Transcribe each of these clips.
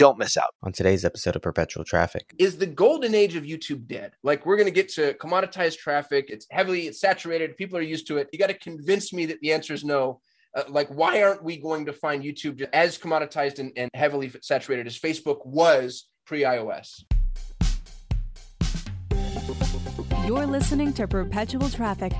don't miss out. On today's episode of Perpetual Traffic. Is the golden age of YouTube dead? Like we're going to get to commoditized traffic. It's heavily it's saturated. People are used to it. You got to convince me that the answer is no. Uh, like why aren't we going to find YouTube as commoditized and, and heavily saturated as Facebook was pre-iOS? You're listening to Perpetual Traffic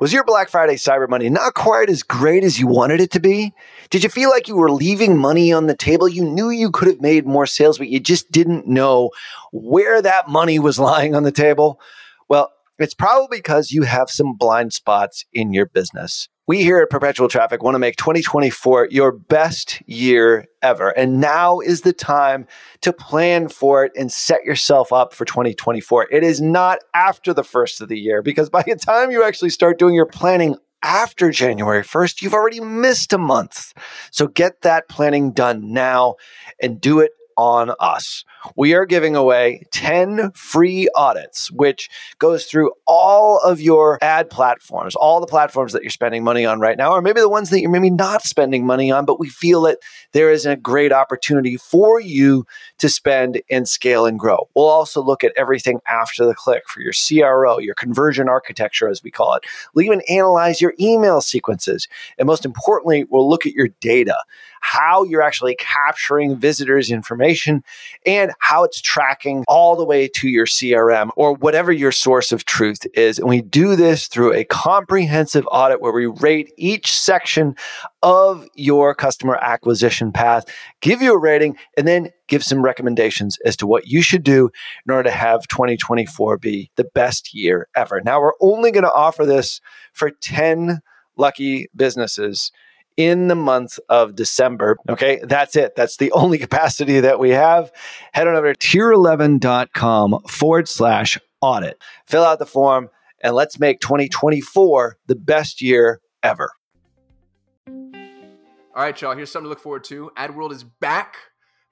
Was your Black Friday Cyber Monday not quite as great as you wanted it to be? Did you feel like you were leaving money on the table? You knew you could have made more sales, but you just didn't know where that money was lying on the table? Well, it's probably because you have some blind spots in your business. We here at Perpetual Traffic want to make 2024 your best year ever. And now is the time to plan for it and set yourself up for 2024. It is not after the first of the year because by the time you actually start doing your planning after January 1st, you've already missed a month. So get that planning done now and do it on us. We are giving away 10 free audits, which goes through all of your ad platforms, all the platforms that you're spending money on right now, or maybe the ones that you're maybe not spending money on, but we feel that there is a great opportunity for you to spend and scale and grow. We'll also look at everything after the click for your CRO, your conversion architecture, as we call it. We'll even analyze your email sequences. And most importantly, we'll look at your data how you're actually capturing visitors' information and how it's tracking all the way to your CRM or whatever your source of truth is. And we do this through a comprehensive audit where we rate each section of your customer acquisition path, give you a rating, and then give some recommendations as to what you should do in order to have 2024 be the best year ever. Now, we're only going to offer this for 10 lucky businesses in the month of December. Okay, that's it. That's the only capacity that we have. Head on over to tier11.com forward slash audit. Fill out the form and let's make 2024 the best year ever. All right, y'all, here's something to look forward to. AdWorld is back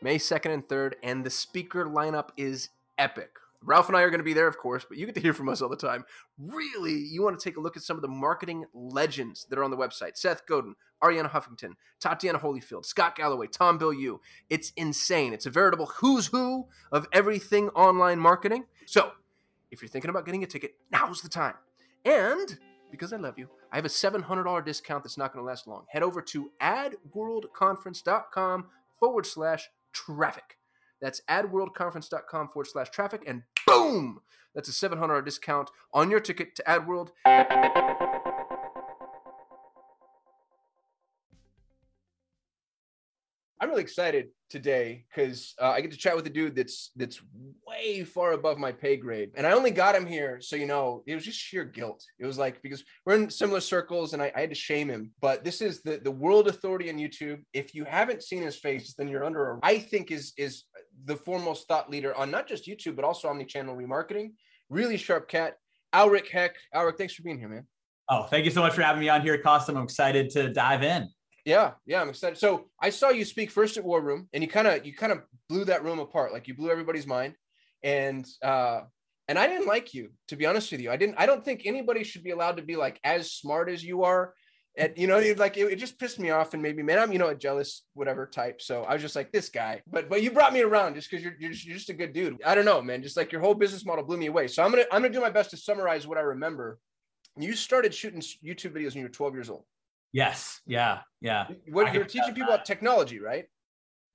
May 2nd and 3rd, and the speaker lineup is epic. Ralph and I are going to be there, of course, but you get to hear from us all the time. Really, you want to take a look at some of the marketing legends that are on the website Seth Godin, Arianna Huffington, Tatiana Holyfield, Scott Galloway, Tom Bilyeu. It's insane. It's a veritable who's who of everything online marketing. So, if you're thinking about getting a ticket, now's the time. And because I love you, I have a $700 discount that's not going to last long. Head over to adworldconference.com forward slash traffic. That's adworldconference.com forward slash traffic, and boom! That's a $700 discount on your ticket to AdWorld. I'm really excited today because uh, I get to chat with a dude that's that's way far above my pay grade, and I only got him here so you know it was just sheer guilt. It was like because we're in similar circles, and I, I had to shame him. But this is the the world authority on YouTube. If you haven't seen his face, then you're under a I think is is the foremost thought leader on not just YouTube but also omni-channel remarketing. Really sharp cat. Aleric Heck. Aleric, thanks for being here, man. Oh, thank you so much for having me on here, Kasim. I'm excited to dive in. Yeah, yeah, I'm excited. So I saw you speak first at War Room, and you kind of you kind of blew that room apart. Like you blew everybody's mind, and uh, and I didn't like you to be honest with you. I didn't. I don't think anybody should be allowed to be like as smart as you are. And you know, like it, it just pissed me off, and maybe man, I'm you know a jealous whatever type. So I was just like this guy, but but you brought me around just because you're you're just, you're just a good dude. I don't know, man. Just like your whole business model blew me away. So I'm gonna I'm gonna do my best to summarize what I remember. You started shooting YouTube videos when you were 12 years old. Yes. Yeah. Yeah. What you're teaching people about technology, right?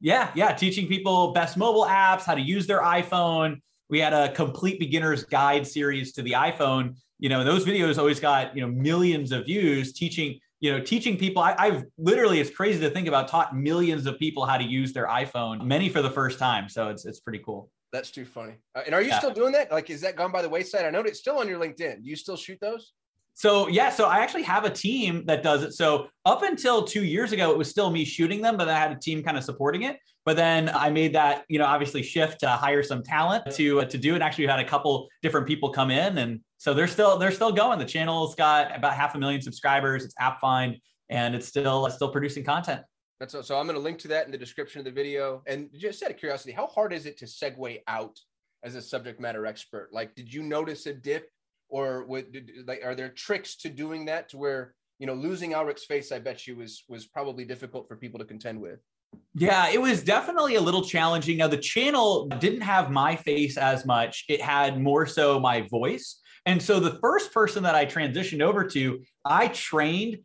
Yeah. Yeah. Teaching people best mobile apps, how to use their iPhone. We had a complete beginner's guide series to the iPhone. You know, those videos always got, you know, millions of views teaching, you know, teaching people. I, I've literally, it's crazy to think about, taught millions of people how to use their iPhone, many for the first time. So it's, it's pretty cool. That's too funny. Uh, and are you yeah. still doing that? Like, is that gone by the wayside? I know it's still on your LinkedIn. Do you still shoot those? So yeah, so I actually have a team that does it. So up until two years ago, it was still me shooting them, but I had a team kind of supporting it. But then I made that, you know, obviously shift to hire some talent to uh, to do it. Actually, we had a couple different people come in, and so they're still they're still going. The channel's got about half a million subscribers. It's AppFind, and it's still still producing content. That's so. I'm going to link to that in the description of the video. And just out of curiosity, how hard is it to segue out as a subject matter expert? Like, did you notice a dip or would like are there tricks to doing that to where you know losing Aleric's face I bet you was was probably difficult for people to contend with. Yeah, it was definitely a little challenging. Now the channel didn't have my face as much. It had more so my voice. And so the first person that I transitioned over to, I trained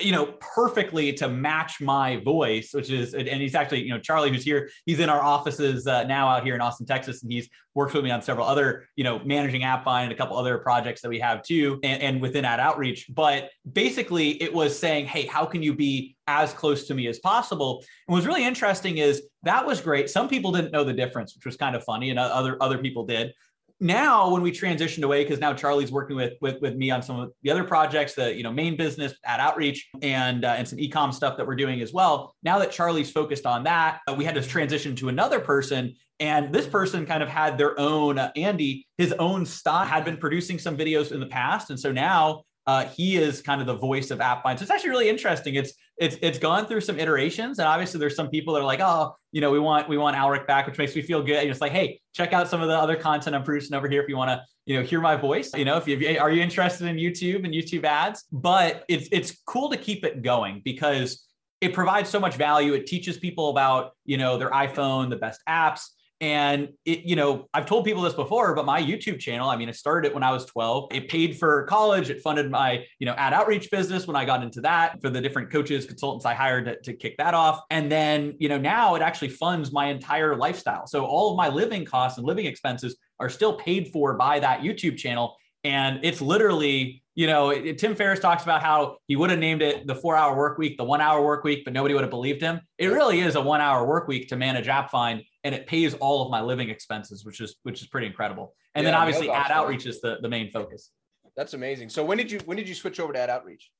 you know perfectly to match my voice which is and he's actually you know charlie who's here he's in our offices uh, now out here in austin texas and he's worked with me on several other you know managing AppFind and a couple other projects that we have too and, and within ad outreach. But basically it was saying hey how can you be as close to me as possible? And what's really interesting is that was great. Some people didn't know the difference which was kind of funny and other other people did now when we transitioned away because now charlie's working with, with with me on some of the other projects the you know main business ad outreach and uh, and some e-com stuff that we're doing as well now that charlie's focused on that uh, we had to transition to another person and this person kind of had their own uh, andy his own style had been producing some videos in the past and so now uh, he is kind of the voice of AppFind. So it's actually really interesting. It's it's it's gone through some iterations, and obviously there's some people that are like, oh, you know, we want we want Aleric back, which makes me feel good. And it's like, hey, check out some of the other content I'm producing over here if you want to, you know, hear my voice. You know, if you are you interested in YouTube and YouTube ads, but it's it's cool to keep it going because it provides so much value. It teaches people about you know their iPhone, the best apps and it, you know, I've told people this before, but my YouTube channel, I mean, I started it when I was 12. It paid for college. It funded my, you know, ad outreach business when I got into that for the different coaches, consultants I hired to, to kick that off. And then, you know, now it actually funds my entire lifestyle. So all of my living costs and living expenses are still paid for by that YouTube channel. And it's literally, you know, it, Tim Ferriss talks about how he would have named it the four hour work week, the one hour work week, but nobody would have believed him. It really is a one hour work week to manage AppFind and it pays all of my living expenses, which is which is pretty incredible. And yeah, then obviously ad outreach is the, the main focus. That's amazing. So when did you when did you switch over to ad outreach?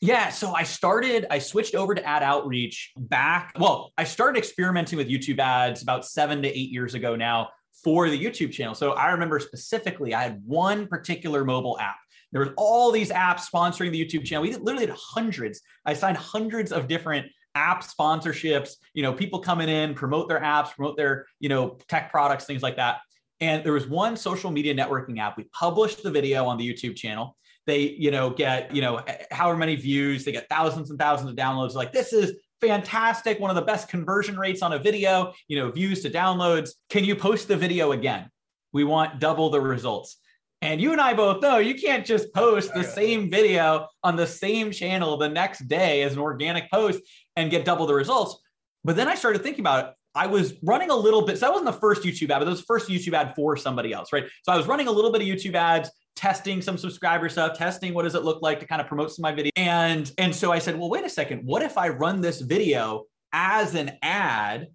Yeah, so I started, I switched over to ad outreach back. Well, I started experimenting with YouTube ads about seven to eight years ago now for the YouTube channel. So I remember specifically, I had one particular mobile app. There was all these apps sponsoring the YouTube channel. We literally had hundreds. I signed hundreds of different app sponsorships, you know, people coming in, promote their apps, promote their, you know, tech products, things like that. And there was one social media networking app. We published the video on the YouTube channel. They, you know, get, you know, however many views, they get thousands and thousands of downloads. Like, this is fantastic. One of the best conversion rates on a video, you know, views to downloads. Can you post the video again? We want double the results. And you and I both know you can't just post the same video on the same channel the next day as an organic post and get double the results. But then I started thinking about it. I was running a little bit. So that wasn't the first YouTube ad, but it was the first YouTube ad for somebody else, right? So I was running a little bit of YouTube ads, testing some subscriber stuff, testing what does it look like to kind of promote some of my video. And, and so I said, well, wait a second. What if I run this video as an ad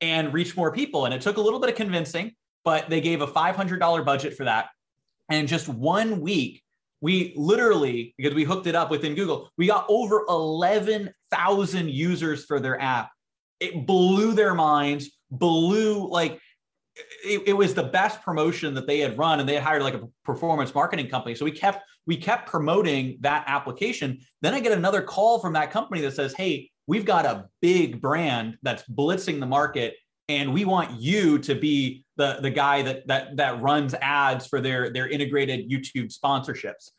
and reach more people? And it took a little bit of convincing, but they gave a $500 budget for that. And just one week, we literally, because we hooked it up within Google, we got over 11,000 users for their app. It blew their minds, blew like it, it, was the best promotion that they had run and they had hired like a performance marketing company. So we kept we kept promoting that application. Then i get another call from that company that says hey we've got a big brand that's blitzing the market and we want you to be the the guy that that that runs ads for their their integrated youtube sponsorships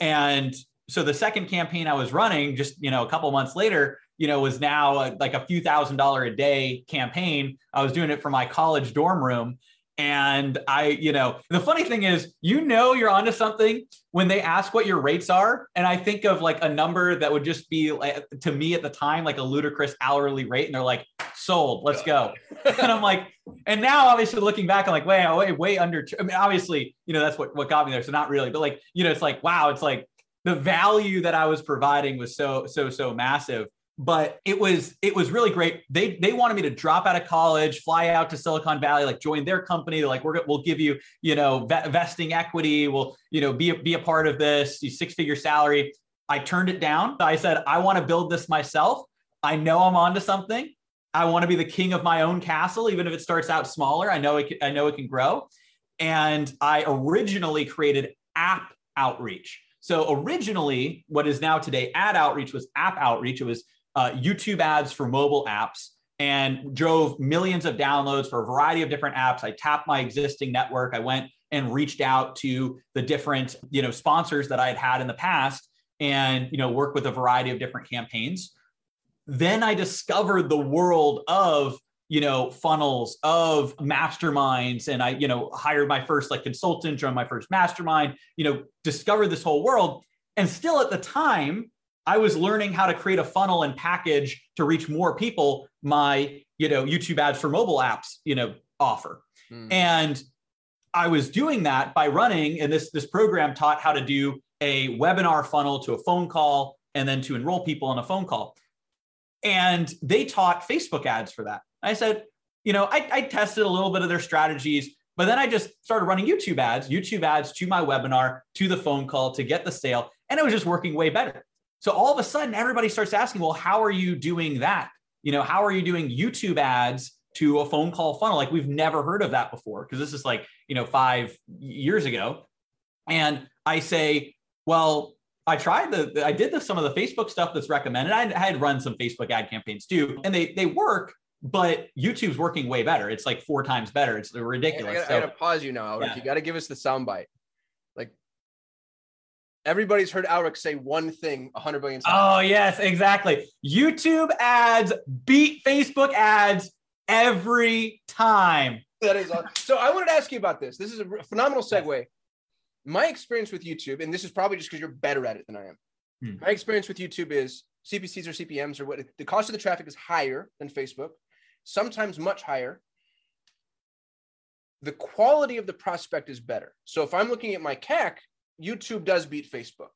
and so the second campaign i was running just you know a couple months later you know, was now a, like a few thousand dollar a day campaign. I was doing it for my college dorm room. And I, you know, the funny thing is, you know, you're onto something when they ask what your rates are. And I think of like a number that would just be like, to me at the time, like a ludicrous hourly rate. And they're like, sold, let's go. and I'm like, and now obviously looking back, I'm like, wait, way, way under. I mean, obviously, you know, that's what, what got me there. So not really, but like, you know, it's like, wow, it's like the value that I was providing was so, so, so massive but it was it was really great. They they wanted me to drop out of college, fly out to Silicon Valley, like join their company. They're like, we're we'll give you you know vesting equity. We'll you know be a, be a part of this six figure salary. I turned it down. I said I want to build this myself. I know I'm onto something. I want to be the king of my own castle, even if it starts out smaller. I know it. Can, I know it can grow. And I originally created app outreach. So originally, what is now today ad outreach was app outreach. It was uh, YouTube ads for mobile apps and drove millions of downloads for a variety of different apps. I tapped my existing network. I went and reached out to the different, you know, sponsors that I had had in the past and, you know, work with a variety of different campaigns. Then I discovered the world of, you know, funnels of masterminds. And I, you know, hired my first like consultant, joined my first mastermind, you know, discovered this whole world. And still at the time, I was learning how to create a funnel and package to reach more people my, you know, YouTube ads for mobile apps, you know, offer. Mm. And I was doing that by running, and this this program taught how to do a webinar funnel to a phone call and then to enroll people on a phone call. And they taught Facebook ads for that. I said, you know, I, I tested a little bit of their strategies, but then I just started running YouTube ads, YouTube ads to my webinar, to the phone call to get the sale. And it was just working way better. So all of a sudden, everybody starts asking, well, how are you doing that? You know, how are you doing YouTube ads to a phone call funnel? Like we've never heard of that before because this is like, you know, five years ago. And I say, well, I tried the, I did the, some of the Facebook stuff that's recommended. I, I had run some Facebook ad campaigns too, and they they work, but YouTube's working way better. It's like four times better. It's ridiculous. I gotta, so, I gotta pause you now. Yeah. You got to give us the soundbite everybody's heard Aleric say one thing a hundred billion times. Oh yes, exactly. YouTube ads beat Facebook ads every time. That is awesome. so. I wanted to ask you about this. This is a phenomenal segue. My experience with YouTube, and this is probably just because you're better at it than I am. Hmm. My experience with YouTube is CPCs or CPMs or what the cost of the traffic is higher than Facebook, sometimes much higher. The quality of the prospect is better. So if I'm looking at my CAC, YouTube does beat Facebook.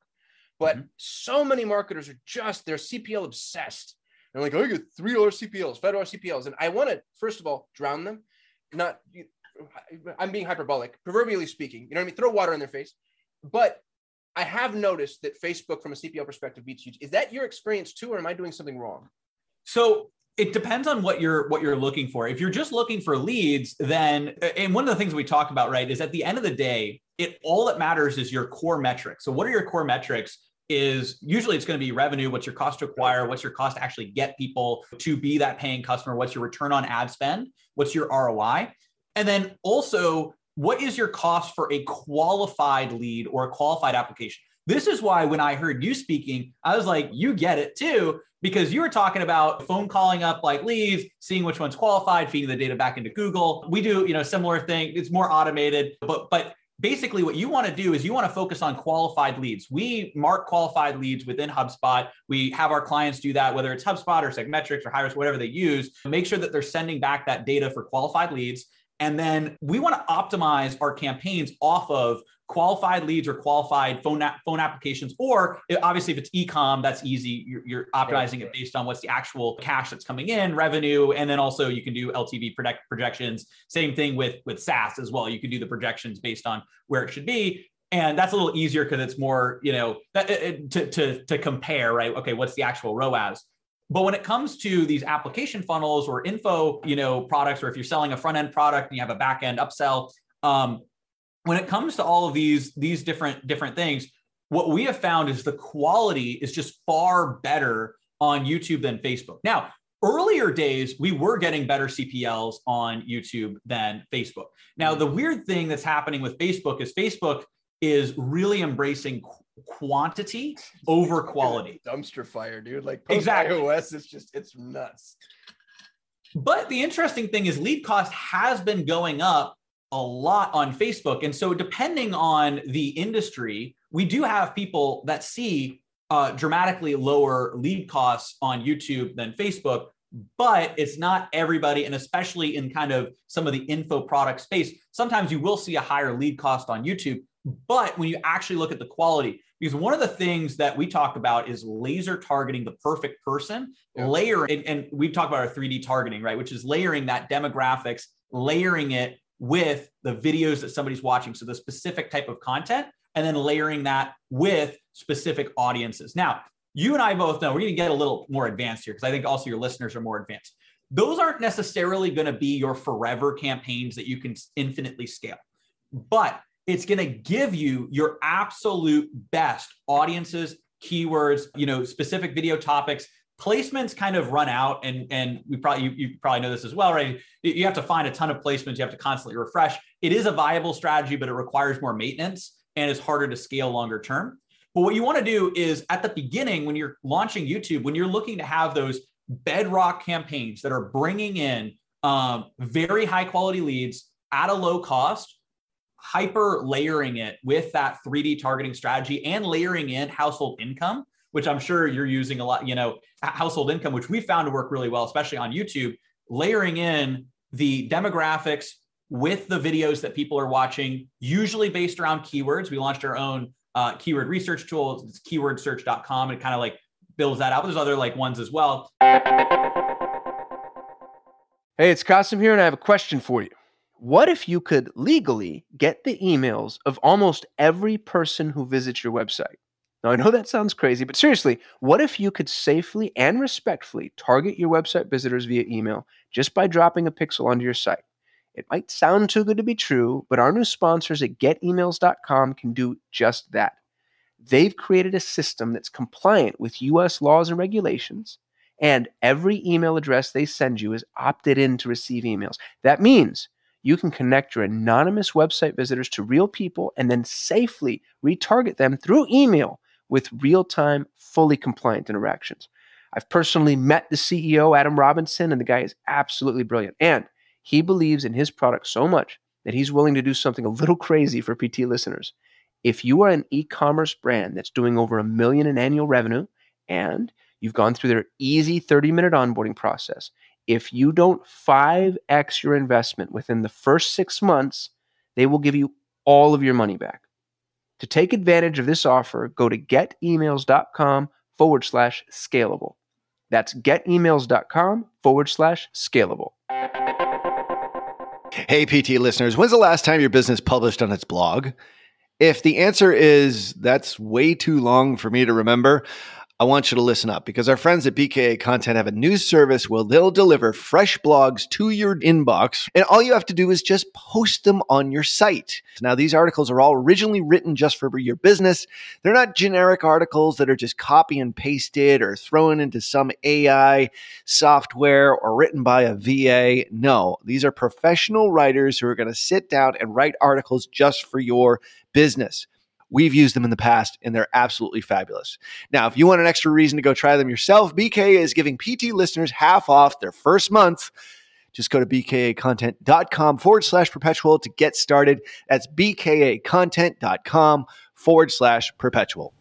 But mm-hmm. so many marketers are just they're CPL obsessed. They're like, oh, I get three dollar CPLs, five dollar CPLs, and I want to first of all drown them. Not, I'm being hyperbolic, proverbially speaking. You know what I mean? Throw water in their face. But I have noticed that Facebook, from a CPL perspective, beats YouTube. Is that your experience too, or am I doing something wrong? So it depends on what you're what you're looking for. If you're just looking for leads, then and one of the things we talk about, right, is at the end of the day, it all that matters is your core metrics. So what are your core metrics? Is usually it's going to be revenue, what's your cost to acquire, what's your cost to actually get people to be that paying customer, what's your return on ad spend, what's your ROI? And then also, what is your cost for a qualified lead or a qualified application? This is why when I heard you speaking, I was like, you get it too, because you were talking about phone calling up like leads, seeing which one's qualified, feeding the data back into Google. We do, you know, similar thing. It's more automated, but but basically what you want to do is you want to focus on qualified leads. We mark qualified leads within HubSpot. We have our clients do that, whether it's HubSpot or Segmetrics or Hyros, whatever they use, make sure that they're sending back that data for qualified leads. And then we want to optimize our campaigns off of qualified leads or qualified phone app, phone applications, or obviously if it's e-com, that's easy. You're, you're optimizing it based on what's the actual cash that's coming in, revenue, and then also you can do LTV project, projections. Same thing with with SaaS as well. You can do the projections based on where it should be. And that's a little easier because it's more, you know, that, it, to, to, to compare, right? Okay, what's the actual ROAS? But when it comes to these application funnels or info, you know, products, or if you're selling a front end product and you have a back end upsell, um, when it comes to all of these these different different things, what we have found is the quality is just far better on YouTube than Facebook. Now, earlier days, we were getting better CPLs on YouTube than Facebook. Now, the weird thing that's happening with Facebook is Facebook is really embracing quantity over quality. Dumpster fire, dude. Like post exactly. iOS, it's just it's nuts. But the interesting thing is lead cost has been going up a lot on Facebook. And so depending on the industry, we do have people that see uh, dramatically lower lead costs on YouTube than Facebook, but it's not everybody. And especially in kind of some of the info product space, sometimes you will see a higher lead cost on YouTube. But when you actually look at the quality, because one of the things that we talk about is laser targeting the perfect person, yeah. layering, and, and we've talked about our 3D targeting, right? Which is layering that demographics, layering it with the videos that somebody's watching. So the specific type of content, and then layering that with specific audiences. Now, you and I both know we're going to get a little more advanced here because I think also your listeners are more advanced. Those aren't necessarily going to be your forever campaigns that you can infinitely scale, but it's going to give you your absolute best audiences, keywords, you know, specific video topics. Placements kind of run out, and and we probably you, you probably know this as well, right? You have to find a ton of placements. You have to constantly refresh. It is a viable strategy, but it requires more maintenance and is harder to scale longer term. But what you want to do is at the beginning, when you're launching YouTube, when you're looking to have those bedrock campaigns that are bringing in um, very high quality leads at a low cost hyper layering it with that 3D targeting strategy and layering in household income, which I'm sure you're using a lot, you know, household income, which we found to work really well, especially on YouTube, layering in the demographics with the videos that people are watching, usually based around keywords. We launched our own uh, keyword research tool. It's keywordsearch.com. It kind of like builds that out. There's other like ones as well. Hey, it's Kasim here, and I have a question for you. What if you could legally get the emails of almost every person who visits your website? Now, I know that sounds crazy, but seriously, what if you could safely and respectfully target your website visitors via email just by dropping a pixel onto your site? It might sound too good to be true, but our new sponsors at getemails.com can do just that. They've created a system that's compliant with US laws and regulations, and every email address they send you is opted in to receive emails. That means you can connect your anonymous website visitors to real people and then safely retarget them through email with real time, fully compliant interactions. I've personally met the CEO, Adam Robinson, and the guy is absolutely brilliant. And he believes in his product so much that he's willing to do something a little crazy for PT listeners. If you are an e commerce brand that's doing over a million in annual revenue and you've gone through their easy 30 minute onboarding process if you don't 5x your investment within the first six months, they will give you all of your money back. To take advantage of this offer, go to getemails.com forward slash scalable. That's getemails.com forward slash scalable. Hey, PT listeners, when's the last time your business published on its blog? If the answer is that's way too long for me to remember, I want you to listen up because our friends at BKA Content have a new service where they'll deliver fresh blogs to your inbox, and all you have to do is just post them on your site. Now, these articles are all originally written just for your business. They're not generic articles that are just copy and pasted or thrown into some AI software or written by a VA. No, these are professional writers who are going to sit down and write articles just for your business. We've used them in the past and they're absolutely fabulous. Now, if you want an extra reason to go try them yourself, BKA is giving PT listeners half off their first month. Just go to bkacontent.com forward slash perpetual to get started. That's bkacontent.com forward slash perpetual.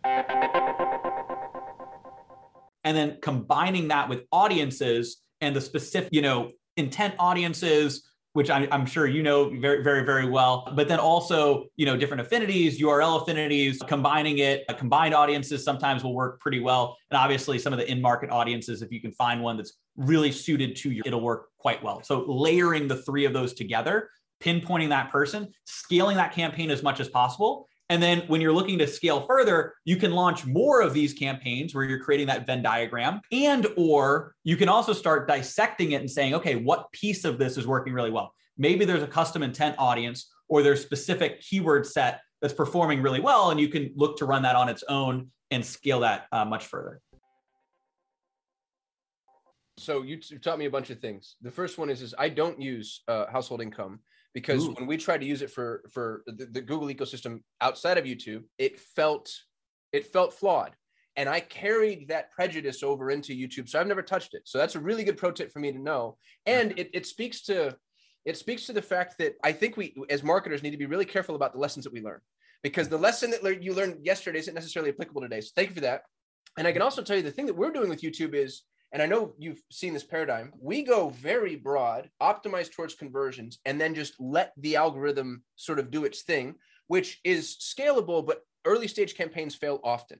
And then combining that with audiences and the specific, you know, intent audiences, which I'm, I'm, sure you know very, very, very well. But then also, you know, different affinities, URL affinities, combining it, uh, combined audiences sometimes will work pretty well. And obviously, some of the in-market audiences, if you can find one that's really suited to you, it'll work quite well. So layering the three of those together, pinpointing that person, scaling that campaign as much as possible, And then when you're looking to scale further, you can launch more of these campaigns where you're creating that Venn diagram and or you can also start dissecting it and saying, okay, what piece of this is working really well? Maybe there's a custom intent audience or there's specific keyword set that's performing really well and you can look to run that on its own and scale that uh, much further. So you, you taught me a bunch of things. The first one is is I don't use uh, household income because Ooh. when we tried to use it for for the, the Google ecosystem outside of YouTube, it felt it felt flawed, and I carried that prejudice over into YouTube. So I've never touched it. So that's a really good pro tip for me to know, and mm-hmm. it, it speaks to it speaks to the fact that I think we as marketers need to be really careful about the lessons that we learn because the lesson that you learned yesterday isn't necessarily applicable today. So thank you for that. And I can also tell you the thing that we're doing with YouTube is and I know you've seen this paradigm, we go very broad, optimize towards conversions, and then just let the algorithm sort of do its thing, which is scalable, but early stage campaigns fail often.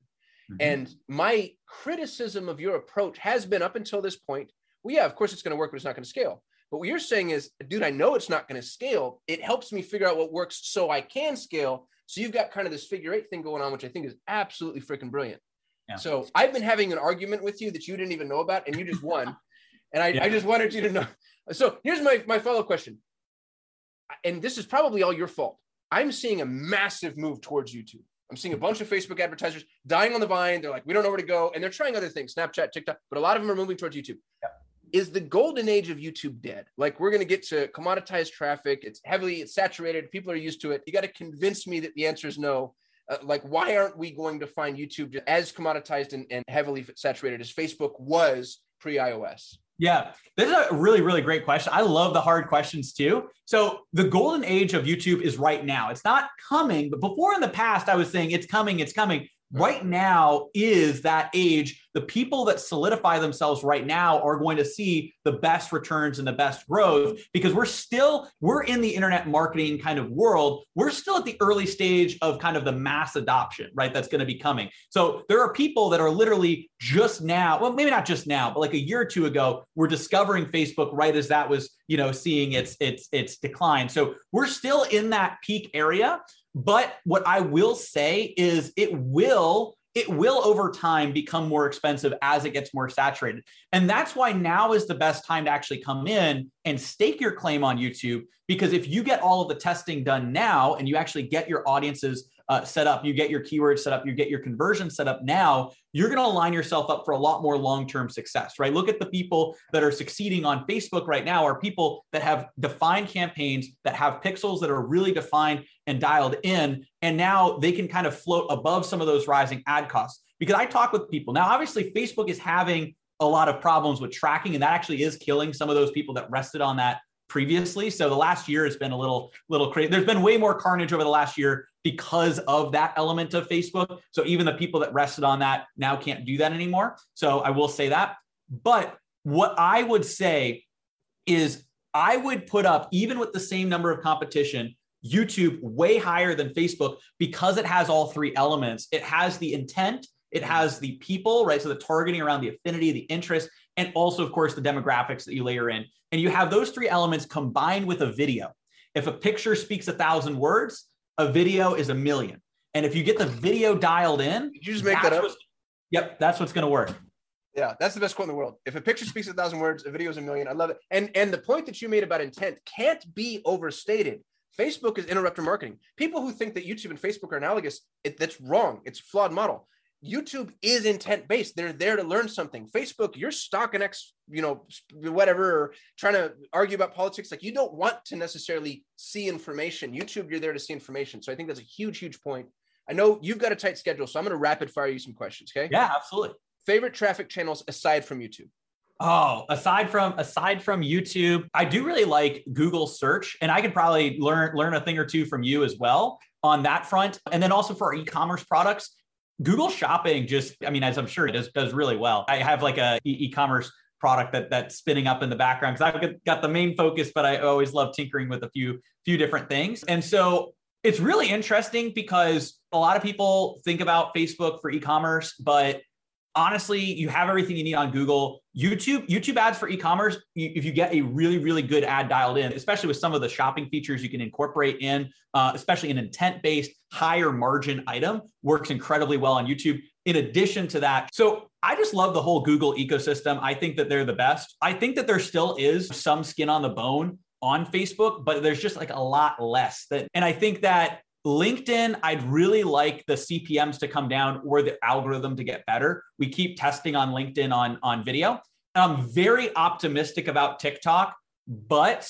Mhm. And my criticism of your approach has been up until this point, well, yeah, of course it's going to work, but it's not going to scale. But what you're saying is, dude, I know it's not going to scale. It helps me figure out what works so I can scale. So you've got kind of this figure eight thing going on, which I think is absolutely freaking brilliant. Yeah. So I've been having an argument with you that you didn't even know about, and you just won. and I, I just wanted you to know. So here's my my follow question, and this is probably all your fault. I'm seeing a massive move towards YouTube. I'm seeing a bunch of Facebook advertisers dying on the vine. They're like, we don't know where to go, and they're trying other things, Snapchat, TikTok, but a lot of them are moving towards YouTube. Is the golden age of YouTube dead? Like we're going to get to commoditized traffic. It's heavily, it's saturated. People are used to it. You got to convince me that the answer is no. Uh, like, why aren't we going to find YouTube as commoditized and, and heavily saturated as Facebook was pre iOS? Yeah, this is a really, really great question. I love the hard questions too. So, the golden age of YouTube is right now. It's not coming, but before in the past, I was saying it's coming, it's coming. Right now is that age. The people that solidify themselves right now are going to see the best returns and the best growth because we're still we're in the internet marketing kind of world. We're still at the early stage of kind of the mass adoption, right? That's going to be coming. So there are people that are literally just now, well, maybe not just now, but like a year or two ago, we're discovering Facebook right as that was, you know, seeing its its its decline. So we're still in that peak area. But what I will say is it will it will over time become more expensive as it gets more saturated. And that's why now is the best time to actually come in and stake your claim on YouTube. Because if you get all of the testing done now and you actually get your audiences uh, set up, you get your keywords set up, you get your conversion set up now, you're going to align yourself up for a lot more long term success, right? Look at the people that are succeeding on Facebook right now are people that have defined campaigns, that have pixels that are really defined and dialed in. And now they can kind of float above some of those rising ad costs. Because I talk with people now, obviously, Facebook is having a lot of problems with tracking, and that actually is killing some of those people that rested on that previously. So the last year has been a little little crazy. There's been way more carnage over the last year because of that element of Facebook. So even the people that rested on that now can't do that anymore. So I will say that. But what I would say is I would put up even with the same number of competition YouTube way higher than Facebook because it has all three elements. It has the intent, it has the people, right? So the targeting around the affinity, the interest, and also, of course, the demographics that you layer in. And you have those three elements combined with a video. If a picture speaks a thousand words, a video is a million. And if you get the video dialed in, Did you just make that up? Yep, that's what's going to work. Yeah, that's the best quote in the world. If a picture speaks a thousand words, a video is a million. I love it. And and the point that you made about intent can't be overstated. Facebook is interrupter marketing. People who think that YouTube and Facebook are analogous, it, that's wrong. It's a flawed model. YouTube is intent based. They're there to learn something. Facebook, you're stalking X, you know, whatever, or trying to argue about politics. Like you don't want to necessarily see information. YouTube, you're there to see information. So I think that's a huge, huge point. I know you've got a tight schedule, so I'm going to rapid fire you some questions. Okay. Yeah, absolutely. Favorite traffic channels aside from YouTube? Oh, aside from aside from YouTube, I do really like Google search and I could probably learn learn a thing or two from you as well on that front. And then also for our e-commerce products, Google Shopping just I mean as I'm sure it does does really well. I have like a e- commerce product that that's spinning up in the background because I've got- got the main focus but I always love tinkering with a few few different things. And so it's really interesting because a lot of people think about Facebook for e-commerce but honestly, you have everything you need on Google. YouTube, YouTube ads for e-commerce, if you get a really, really good ad dialed in, especially with some of the shopping features you can incorporate in, uh, especially an intent-based, higher margin item, works incredibly well on YouTube. In addition to that, so I just love the whole Google ecosystem. I think that they're the best. I think that there still is some skin on the bone on Facebook, but there's just like a lot less that, and I think that LinkedIn, I'd really like the CPMs to come down or the algorithm to get better. We keep testing on LinkedIn on, on video. And I'm very optimistic about TikTok, but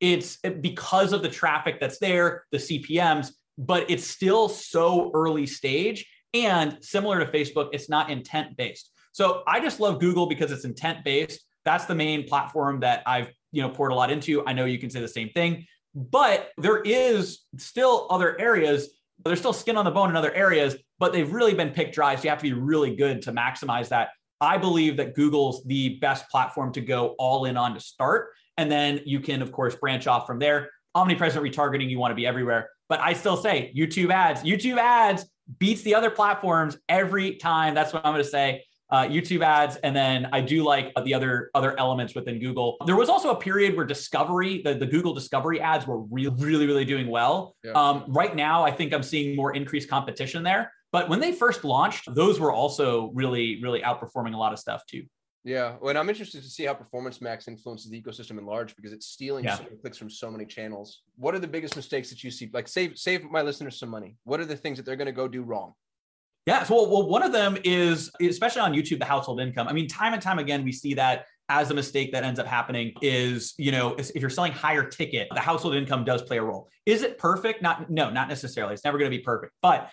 it's because of the traffic that's there, the CPMs, but it's still so early stage. And similar to Facebook, it's not intent based. So I just love Google because it's intent based. That's the main platform that I've you know poured a lot into. I know you can say the same thing. But there is still other areas. There's still skin on the bone in other areas, but they've really been picked dry. So you have to be really good to maximize that. I believe that Google's the best platform to go all in on to start. And then you can, of course, branch off from there. Omnipresent retargeting, you want to be everywhere. But I still say YouTube ads, YouTube ads beats the other platforms every time. That's what I'm going to say uh, YouTube ads, and then I do like the other other elements within Google. There was also a period where discovery, the, the Google discovery ads were really, really, really doing well. Yeah. Um, right now, I think I'm seeing more increased competition there. But when they first launched, those were also really, really outperforming a lot of stuff too. Yeah, well, and I'm interested to see how Performance Max influences the ecosystem in large because it's stealing yeah. so clicks from so many channels. What are the biggest mistakes that you see? Like save save my listeners some money. What are the things that they're going to go do wrong? Yeah. So, well, one of them is, especially on YouTube, the household income. I mean, time and time again, we see that as a mistake that ends up happening is, you know, if you're selling higher ticket, the household income does play a role. Is it perfect? Not, no, not necessarily. It's never going to be perfect. But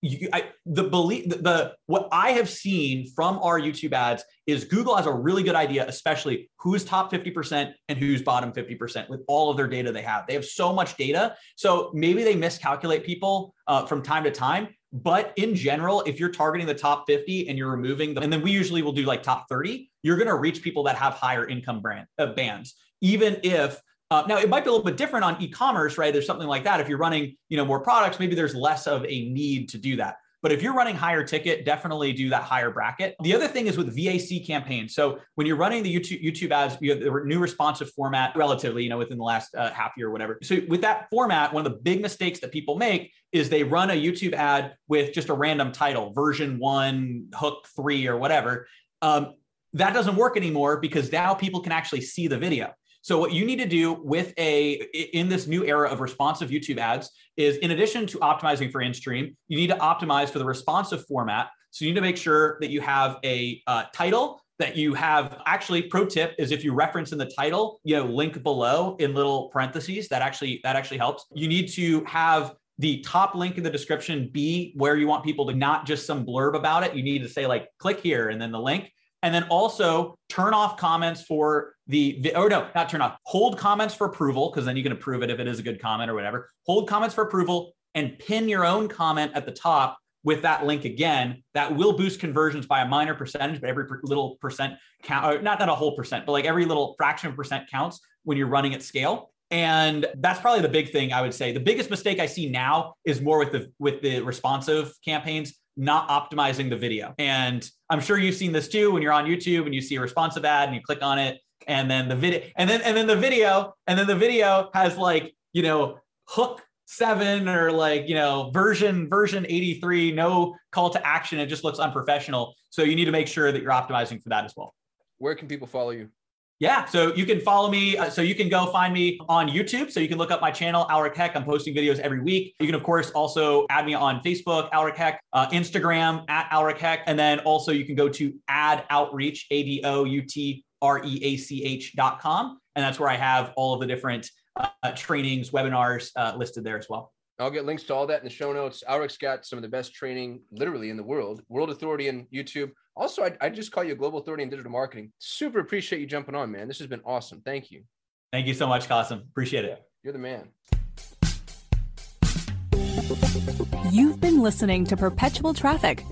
you, I, the belief, the, the what I have seen from our YouTube ads is Google has a really good idea, especially who's top 50% and who's bottom 50% with all of their data they have. They have so much data. So maybe they miscalculate people uh, from time to time, but in general, if you're targeting the top 50 and you're removing them, and then we usually will do like top 30, you're going to reach people that have higher income brand uh, bands, even if uh, now it might be a little bit different on e-commerce, right? There's something like that. If you're running, you know, more products, maybe there's less of a need to do that. But if you're running higher ticket, definitely do that higher bracket. The other thing is with VAC campaigns. So when you're running the YouTube YouTube ads, you have the new responsive format relatively, you know, within the last uh, half year or whatever. So with that format, one of the big mistakes that people make is they run a YouTube ad with just a random title, version one, hook three, or whatever. Um, that doesn't work anymore because now people can actually see the video. So what you need to do with a in this new era of responsive YouTube ads is in addition to optimizing for in-stream, you need to optimize for the responsive format. So you need to make sure that you have a uh, title that you have actually pro tip is if you reference in the title, you know, link below in little parentheses, that actually that actually helps. You need to have the top link in the description be where you want people to not just some blurb about it. You need to say like click here and then the link. And then also turn off comments for the, or no, not turn off, hold comments for approval, because then you can approve it if it is a good comment or whatever. Hold comments for approval and pin your own comment at the top with that link again. That will boost conversions by a minor percentage, but every little percent count, not, not a whole percent, but like every little fraction of percent counts when you're running at scale. And that's probably the big thing I would say. The biggest mistake I see now is more with the with the responsive campaigns not optimizing the video. And I'm sure you've seen this too when you're on YouTube and you see a responsive ad and you click on it and then the video and then and then the video and then the video has like, you know, hook 7 or like, you know, version version 83 no call to action it just looks unprofessional. So you need to make sure that you're optimizing for that as well. Where can people follow you? Yeah, so you can follow me. Uh, so you can go find me on YouTube. So you can look up my channel, Aleric Heck. I'm posting videos every week. You can, of course, also add me on Facebook, Aleric Heck, uh, Instagram at Aleric Heck. And then also you can go to Ad Outreach, A D O U T R E A C H dot com. And that's where I have all of the different uh, trainings, webinars uh, listed there as well. I'll get links to all that in the show notes. Aleric's got some of the best training literally in the world, World Authority in YouTube. Also, I, I just call you a global authority in digital marketing. Super appreciate you jumping on, man. This has been awesome. Thank you. Thank you so much, Kasim. Appreciate it. You're the man. You've been listening to Perpetual Traffic